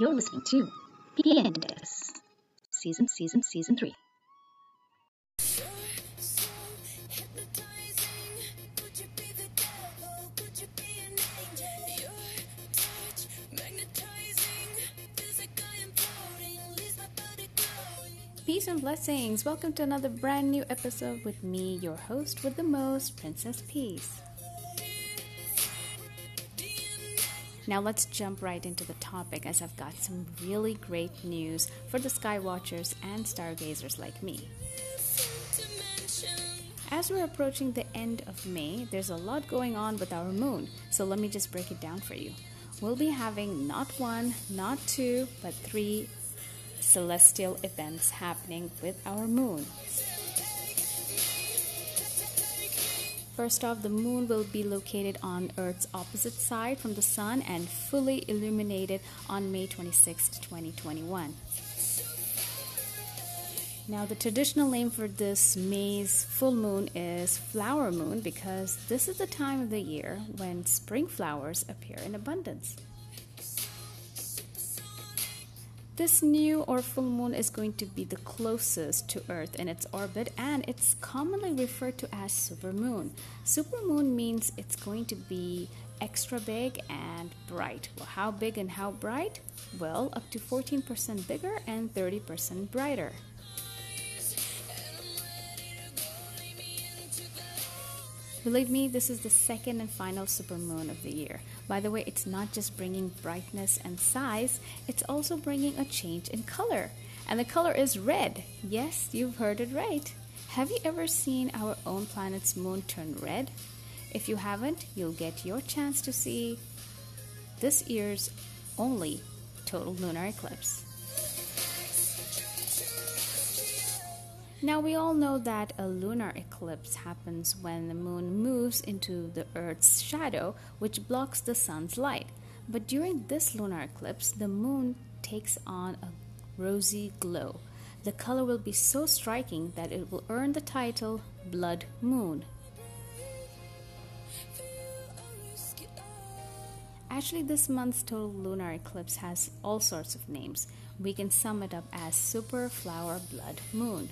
You're listening to PNS Season Season Season 3. Peace and blessings. Welcome to another brand new episode with me, your host with the most, Princess Peace. Now let's jump right into the topic as I've got some really great news for the skywatchers and stargazers like me. As we're approaching the end of May, there's a lot going on with our moon, so let me just break it down for you. We'll be having not one, not two, but three celestial events happening with our moon. First off, the moon will be located on Earth's opposite side from the sun and fully illuminated on May 26, 2021. Now, the traditional name for this May's full moon is flower moon because this is the time of the year when spring flowers appear in abundance. This new or full moon is going to be the closest to Earth in its orbit and it's commonly referred to as supermoon. Supermoon means it's going to be extra big and bright. Well, how big and how bright? Well, up to 14% bigger and 30% brighter. Believe me, this is the second and final supermoon of the year. By the way, it's not just bringing brightness and size, it's also bringing a change in color. And the color is red. Yes, you've heard it right. Have you ever seen our own planet's moon turn red? If you haven't, you'll get your chance to see this year's only total lunar eclipse. Now, we all know that a lunar eclipse happens when the moon moves into the Earth's shadow, which blocks the sun's light. But during this lunar eclipse, the moon takes on a rosy glow. The color will be so striking that it will earn the title Blood Moon. Actually, this month's total lunar eclipse has all sorts of names. We can sum it up as Super Flower Blood Moon.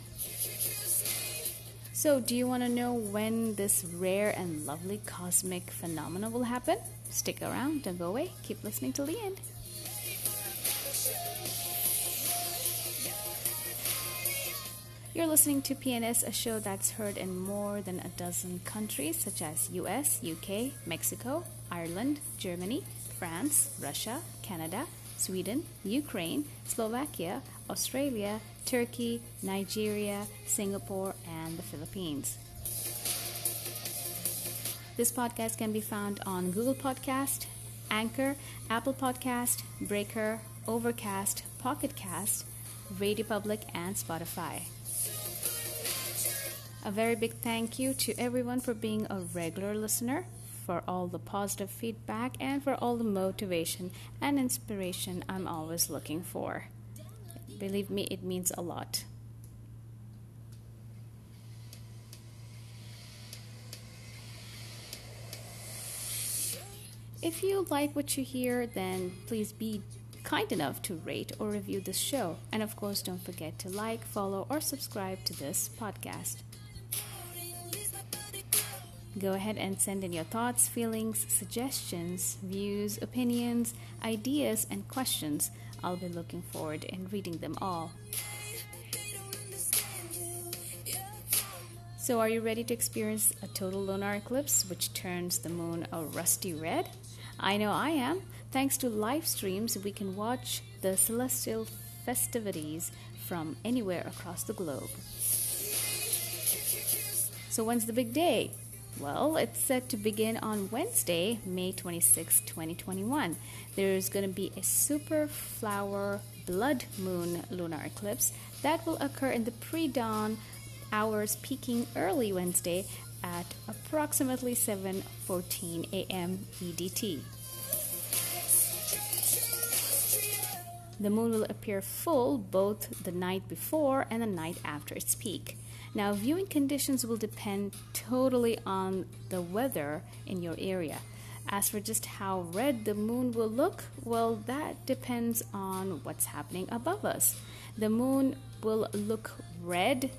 So, do you want to know when this rare and lovely cosmic phenomena will happen? Stick around, don't go away, keep listening till the end. You're listening to PNS, a show that's heard in more than a dozen countries such as US, UK, Mexico, Ireland, Germany, France, Russia, Canada, Sweden, Ukraine, Slovakia, Australia, Turkey, Nigeria, Singapore, and the Philippines. This podcast can be found on Google Podcast, Anchor, Apple Podcast, Breaker, Overcast, Pocket Cast, Radio Public, and Spotify. A very big thank you to everyone for being a regular listener for all the positive feedback and for all the motivation and inspiration I'm always looking for. Believe me, it means a lot. If you like what you hear, then please be kind enough to rate or review this show. And of course, don't forget to like, follow, or subscribe to this podcast. Go ahead and send in your thoughts, feelings, suggestions, views, opinions, ideas, and questions. I'll be looking forward in reading them all. So, are you ready to experience a total lunar eclipse which turns the moon a rusty red? I know I am. Thanks to live streams, we can watch the celestial festivities from anywhere across the globe. So, when's the big day? Well, it's set to begin on Wednesday, May 26, 2021. There's going to be a super flower blood moon lunar eclipse that will occur in the pre dawn hours, peaking early Wednesday at approximately 7:14 a.m. EDT. The moon will appear full both the night before and the night after its peak. Now, viewing conditions will depend totally on the weather in your area. As for just how red the moon will look, well, that depends on what's happening above us. The moon will look red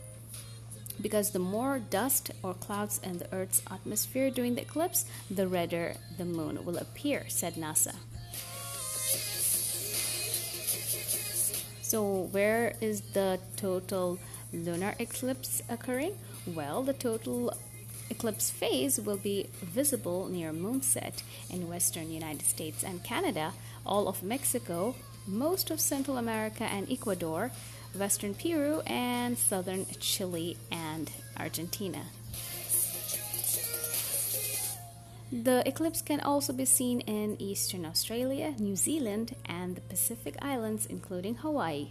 because the more dust or clouds in the Earth's atmosphere during the eclipse, the redder the moon will appear, said NASA. So, where is the total lunar eclipse occurring? Well, the total eclipse phase will be visible near moonset in western United States and Canada, all of Mexico, most of Central America and Ecuador, western Peru, and southern Chile and Argentina. The eclipse can also be seen in eastern Australia, New Zealand, and the Pacific Islands, including Hawaii.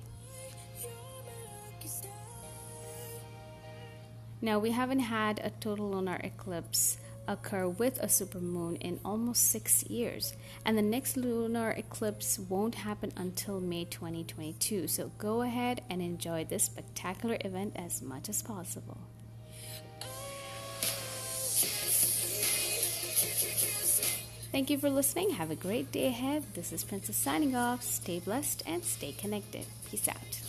Now, we haven't had a total lunar eclipse occur with a supermoon in almost six years, and the next lunar eclipse won't happen until May 2022. So, go ahead and enjoy this spectacular event as much as possible. Thank you for listening. Have a great day ahead. This is Princess signing off. Stay blessed and stay connected. Peace out.